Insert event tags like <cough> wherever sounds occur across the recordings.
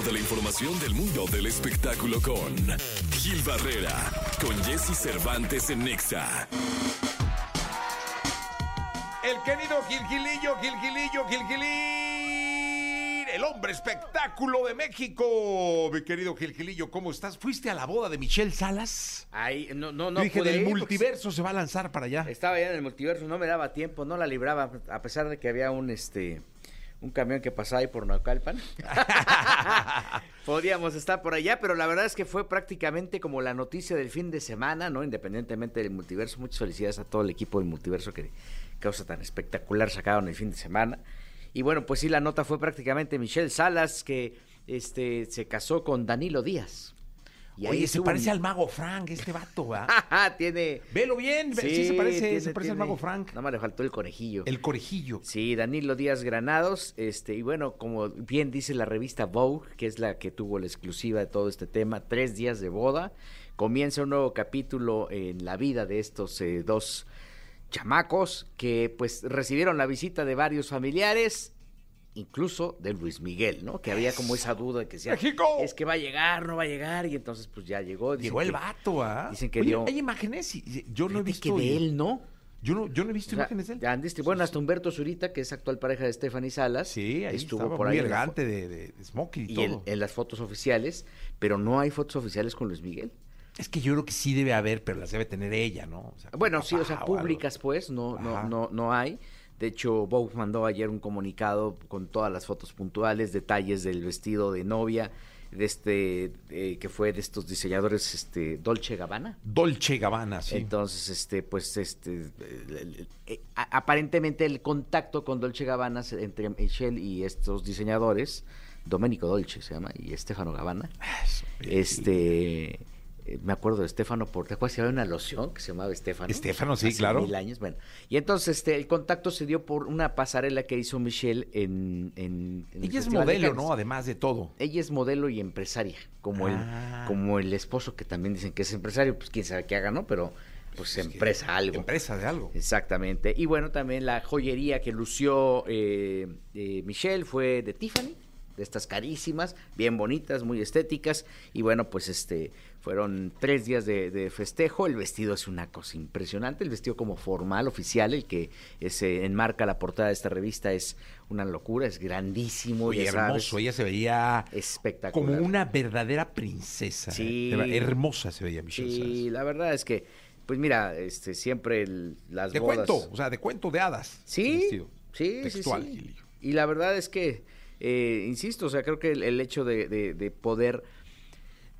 de la información del mundo del espectáculo con Gil Barrera, con Jesse Cervantes en Nexa. El querido Gilgilillo, Gilgilillo, Gilgilín, el hombre espectáculo de México. Mi querido Gilgilillo, ¿cómo estás? ¿Fuiste a la boda de Michelle Salas? Ahí, no, no, no. Yo dije, pude del ir multiverso se va a lanzar para allá. Estaba ya en el multiverso, no me daba tiempo, no la libraba, a pesar de que había un este un camión que pasaba ahí por Naucalpan. <laughs> Podíamos estar por allá, pero la verdad es que fue prácticamente como la noticia del fin de semana, ¿no? Independientemente del multiverso. Muchas felicidades a todo el equipo del multiverso que causa tan espectacular sacaron el fin de semana. Y bueno, pues sí, la nota fue prácticamente Michelle Salas, que este se casó con Danilo Díaz. Y Oye, se parece un- al mago Frank, este vato, ¿va? <laughs> tiene. Velo bien, sí, se parece, tiene- se parece al mago Frank. Nada más le faltó el conejillo. El corejillo. Sí, Danilo Díaz Granados, este, y bueno, como bien dice la revista Vogue, que es la que tuvo la exclusiva de todo este tema, tres días de boda, comienza un nuevo capítulo en la vida de estos eh, dos chamacos que pues recibieron la visita de varios familiares, incluso de Luis Miguel, ¿no? Que había como esa duda de que decía, ¡México! es que va a llegar, no va a llegar, y entonces pues ya llegó. dicen Llegó el que- vato, ¿ah? dicen que Oye, dio- Hay imágenes, y- yo no he visto. que de él, ¿no? Yo no, yo no he visto O sea, imágenes de él. ya han distribuido- bueno, hasta Humberto Zurita, que es actual pareja de Stephanie Salas, Sí, ahí estuvo por ahí en elegante de, de, de smoking y, y en, todo. en las fotos oficiales, pero no hay fotos oficiales con Luis Miguel. Es que yo creo que sí debe haber, pero las debe tener ella, ¿no? O sea, Bueno, sí, o sea, públicas pues, no, no, no, no hay. De hecho, Vogue mandó ayer un comunicado con todas las fotos puntuales, detalles del vestido de novia, de este, eh, que fue de estos diseñadores, este, Dolce Gabbana. Dolce Gabbana, sí. Entonces, este, pues, este, eh, eh, aparentemente el contacto con Dolce Gabbana entre Michelle y estos diseñadores, Domenico Dolce se llama y Estefano Gabbana, Eso, este, me acuerdo de Estefano por, ¿te acuerdas que había una loción que se llamaba Estefano? Estefano, sí, Hace claro. Mil años, bueno. Y entonces, este, el contacto se dio por una pasarela que hizo Michelle en, en, en el Ella es modelo. ¿no? Además de todo. Ella es modelo y empresaria, como Ah. el, como el esposo que también dicen que es empresario, pues quién sabe qué haga, ¿no? Pero pues Es que- empresa algo. Empresa de algo. Exactamente. Y bueno, también la joyería que lució eh, eh, Michelle fue de Tiffany, de estas carísimas, bien bonitas, muy estéticas. Y bueno, pues este fueron tres días de, de festejo. El vestido es una cosa impresionante. El vestido como formal, oficial, el que se enmarca la portada de esta revista es una locura, es grandísimo. Oye, ya sabes, hermoso. Ella se veía espectacular. como una verdadera princesa. ¿eh? Sí. Hermosa se veía Michelle Sí, Salas. la verdad es que, pues mira, este siempre el- las De bodas... cuento, o sea, de cuento de hadas. Sí, sí, sí, Textual, sí. Y la verdad es que, eh, insisto, o sea, creo que el, hecho de- de poder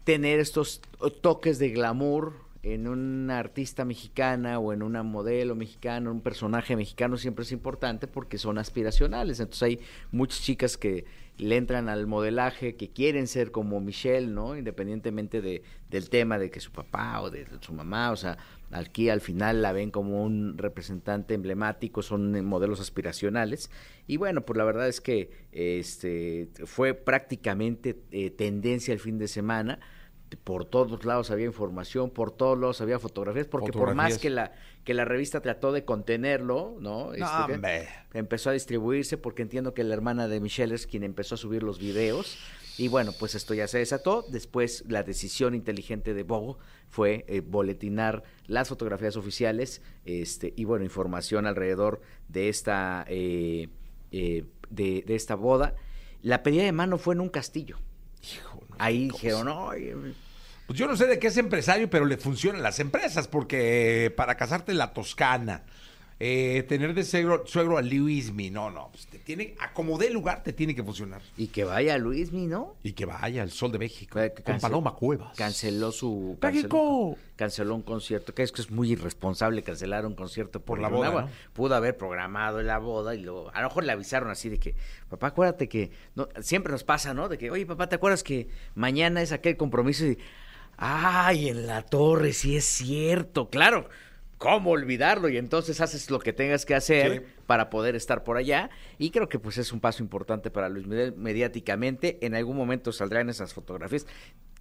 tener estos toques de glamour en una artista mexicana o en una modelo mexicana, un personaje mexicano siempre es importante porque son aspiracionales. Entonces hay muchas chicas que le entran al modelaje, que quieren ser como Michelle, ¿no? Independientemente de, del tema de que su papá o de su mamá, o sea, aquí al final la ven como un representante emblemático, son modelos aspiracionales. Y bueno, pues la verdad es que este fue prácticamente eh, tendencia el fin de semana. Por todos lados había información, por todos lados había fotografías, porque por más que la, que la revista trató de contenerlo, ¿no? Este, que- empezó a distribuirse porque entiendo que la hermana de Michelle es quien empezó a subir los videos y bueno pues esto ya se desató. Después la decisión inteligente de Vogue fue eh, boletinar las fotografías oficiales este y bueno información alrededor de esta eh, eh, de, de esta boda. La pedida de mano fue en un castillo. Hijo, ahí dijeron "Oye, Pues yo no sé de qué es empresario, pero le funcionan las empresas, porque para casarte en la Toscana, eh, tener de suegro, suegro a Luismi, no, no, pues te tiene, a como dé lugar te tiene que funcionar. y que vaya Luismi no Y que vaya al Sol de México, Eh, con Paloma Cuevas. canceló su canceló, ¡México! canceló un concierto, que es que es muy irresponsable cancelar un concierto por, Por la boda. Pudo haber programado la boda y luego, a lo mejor le avisaron así de que, papá, acuérdate que, no, siempre nos pasa, ¿no? De que, oye, papá, ¿te acuerdas que mañana es aquel compromiso? Y, ay, en la torre, sí es cierto, claro. ¿Cómo olvidarlo? Y entonces haces lo que tengas que hacer Sí. para poder estar por allá. Y creo que pues es un paso importante para Luis Miguel mediáticamente. En algún momento saldrán esas fotografías.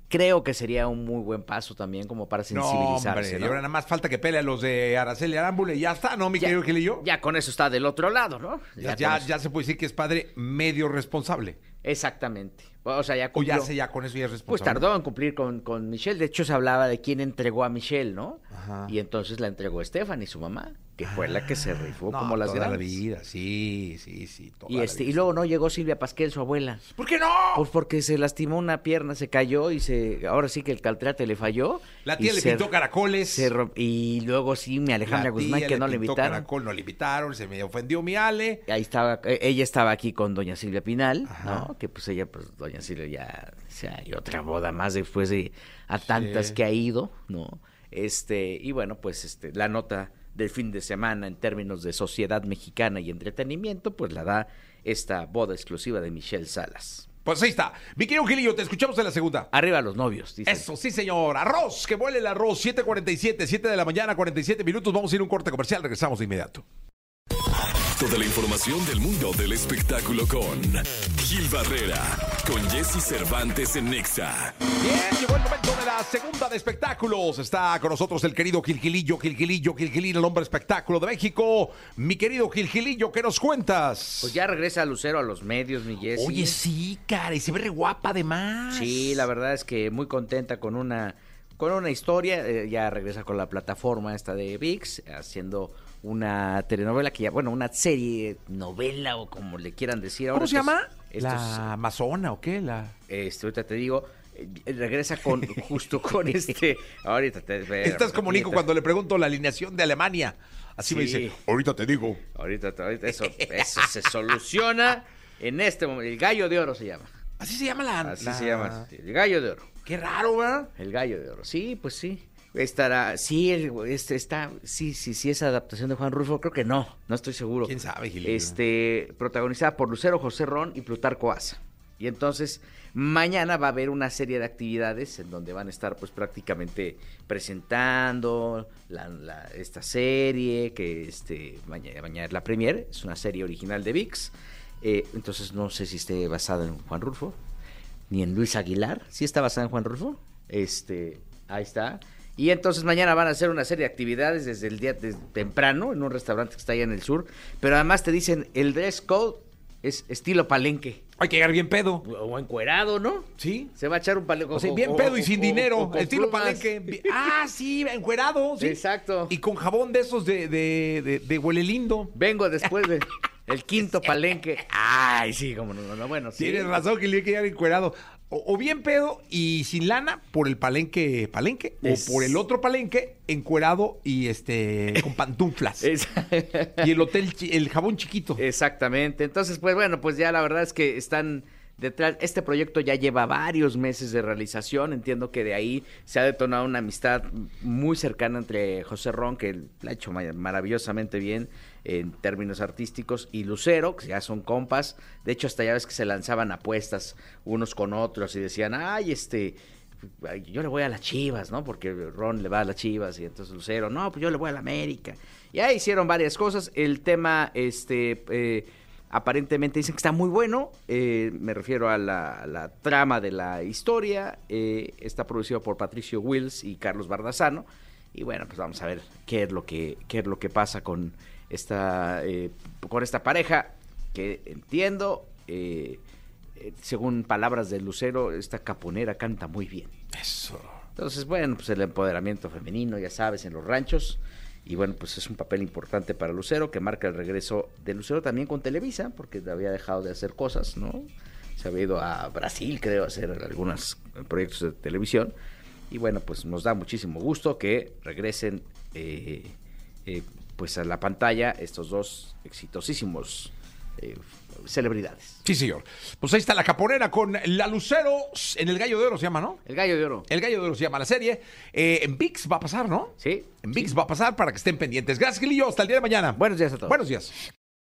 Creo que sería un muy buen paso también como para No, sensibilizarse. hombre, ¿no? y ahora nada más falta que pelee a los de Araceli Arámbula y ya está, ¿no, mi Ya- querido Gilillo? Ya con eso está del otro lado, ¿no? Ya, ya se puede decir que es padre medio responsable. Exactamente. O sea, ya O ya sé, ya con eso ya es Pues responsable. tardó en cumplir con, con Michelle. De hecho, se hablaba de quién entregó a Michelle, ¿no? Ajá. Y entonces la entregó Stephanie, su mamá, que fue la que se rifó No, como las toda la vida, sí, sí, sí. toda Y, la este, y luego no llegó Silvia Pasquel, su abuela. ¿Por qué no? Pues porque se lastimó una pierna, se cayó y se ahora sí que el caltrate le falló. La tía le se- pintó caracoles. se romp- y luego sí, mi Alejandra La Guzmán, tía que no le invitaron. caracol, no le invitaron, se me ofendió mi Ale. Ahí estaba, eh, ella estaba aquí con doña Silvia Pinal, Ajá. ¿no? Que pues ella, pues doña Silvia ya, o sea, hay otra boda más después de a tantas Sí. que ha ido, ¿no? Este, y bueno, pues este, la nota del fin de semana en términos de sociedad mexicana y entretenimiento, pues la da esta boda exclusiva de Michelle Salas. Pues ahí está. Mi querido Gilillo, te escuchamos en la segunda. Arriba los novios, dice. Eso, sí, señor. Arroz, que vuele el arroz. 7.47, 7 de la mañana, 47 minutos. Vamos a ir a un corte comercial. Regresamos de inmediato. Toda la información del mundo del espectáculo con Gil Barrera, con Jesse Cervantes en Nexa. Bien, llegó el momento de la segunda de espectáculos. Está con nosotros el querido Gilgilillo, Gilgilillo, Gilgilín, el hombre espectáculo de México. Mi querido Gilgilillo, ¿qué nos cuentas? Pues ya regresa Lucero a los medios, mi Jessie. Oye, sí, cara, y se ve re guapa además. Sí, la verdad es que muy contenta con una con una historia. eh, ya regresa con la plataforma esta de VIX, haciendo una telenovela que ya, bueno, una serie, novela o como le quieran decir. ahora ¿Cómo se llama? estos, ¿La Amazona o qué? La... este, ahorita te digo, eh, regresa con <laughs> justo con este. Ahorita te. Estás como Nico cuando le pregunto la alineación de Alemania. Así me dice, ahorita te digo. Ahorita, ahorita eso, eso se soluciona en este momento. El gallo de oro se llama. Así se llama la... Así la- se llama. El gallo de oro. Qué raro, ¿verdad? El gallo de oro. Sí, pues sí. Estará, sí, el- este está, sí, sí, sí, esa adaptación de Juan Rulfo, creo que no, no estoy seguro. ¿Quién sabe, Gilillo? Este, protagonizada por Lucero José Ron y Plutarco Asa. Y entonces, mañana va a haber una serie de actividades en donde van a estar, pues, prácticamente presentando la- la- esta serie, que este, mañana, mañana es la premier, es una serie original de VIX. Eh, entonces, no sé si esté basada en Juan Rulfo, ni en Luis Aguilar. ¿Sí está basada en Juan Rulfo? Este, ahí está. Y entonces mañana van a hacer una serie de actividades desde el día de- temprano en un restaurante que está allá en el sur. Pero además te dicen, el dress code es estilo palenque. Hay que llegar bien pedo. O encuerado, ¿no? ¿Sí? Se va a echar un palenque. O sea, bien pedo y sin dinero. con Estilo plumas. palenque. Ah, sí, encuerado. Sí. Exacto. Y con jabón de esos de, de, de, de huele lindo. Vengo después de <laughs> el quinto <laughs> palenque. Ay, sí, como no, no, bueno, sí. Tienes razón que le hay que llegar encuerado. O, o bien pedo y sin lana por el palenque palenque. Es- O por el otro palenque encuerado y este con pantuflas. <laughs> Es- Y el hotel, el jabón chiquito. Exactamente. Entonces, pues bueno, pues ya la verdad es que están detrás. Este proyecto ya lleva varios meses de realización. Entiendo que de ahí se ha detonado una amistad muy cercana entre José Ron, que la ha hecho ma- maravillosamente bien en términos artísticos, y Lucero, que ya son compas. De hecho, hasta ya ves que se lanzaban apuestas unos con otros y decían, ay, este. Yo le voy a las Chivas, ¿no? Porque Ron le va a las Chivas y entonces Lucero, no, pues yo le voy a la América. Y ahí hicieron varias cosas. El tema, este, eh, aparentemente dicen que está muy bueno. eh, me refiero a la, a la trama de la historia. eh, está producido por Patricio Wills y Carlos Bardazano. Y bueno, pues vamos a ver qué es lo que, qué es lo que pasa con esta, eh, con esta pareja. Que entiendo, eh, eh, según palabras de Lucero, esta caponera canta muy bien. Eso. Entonces, bueno, pues el empoderamiento femenino, ya sabes, en los ranchos. Y bueno, pues es un papel importante para Lucero, que marca el regreso de Lucero también con Televisa, porque había dejado de hacer cosas, ¿no? Se había ido a Brasil, creo, a hacer algunos proyectos de televisión. Y bueno, pues nos da muchísimo gusto que regresen eh, eh, pues a la pantalla estos dos exitosísimos eh, celebridades. Sí, señor. Pues ahí está la caponera con la Lucero en el Gallo de Oro se llama, ¿no? El gallo de oro. El Gallo de Oro se llama la serie. Eh, en VIX va a pasar, ¿no? ¿Sí? En VIX va a pasar para que estén pendientes. Gracias, Gilillo. Hasta el día de mañana. Buenos días a todos. Buenos días.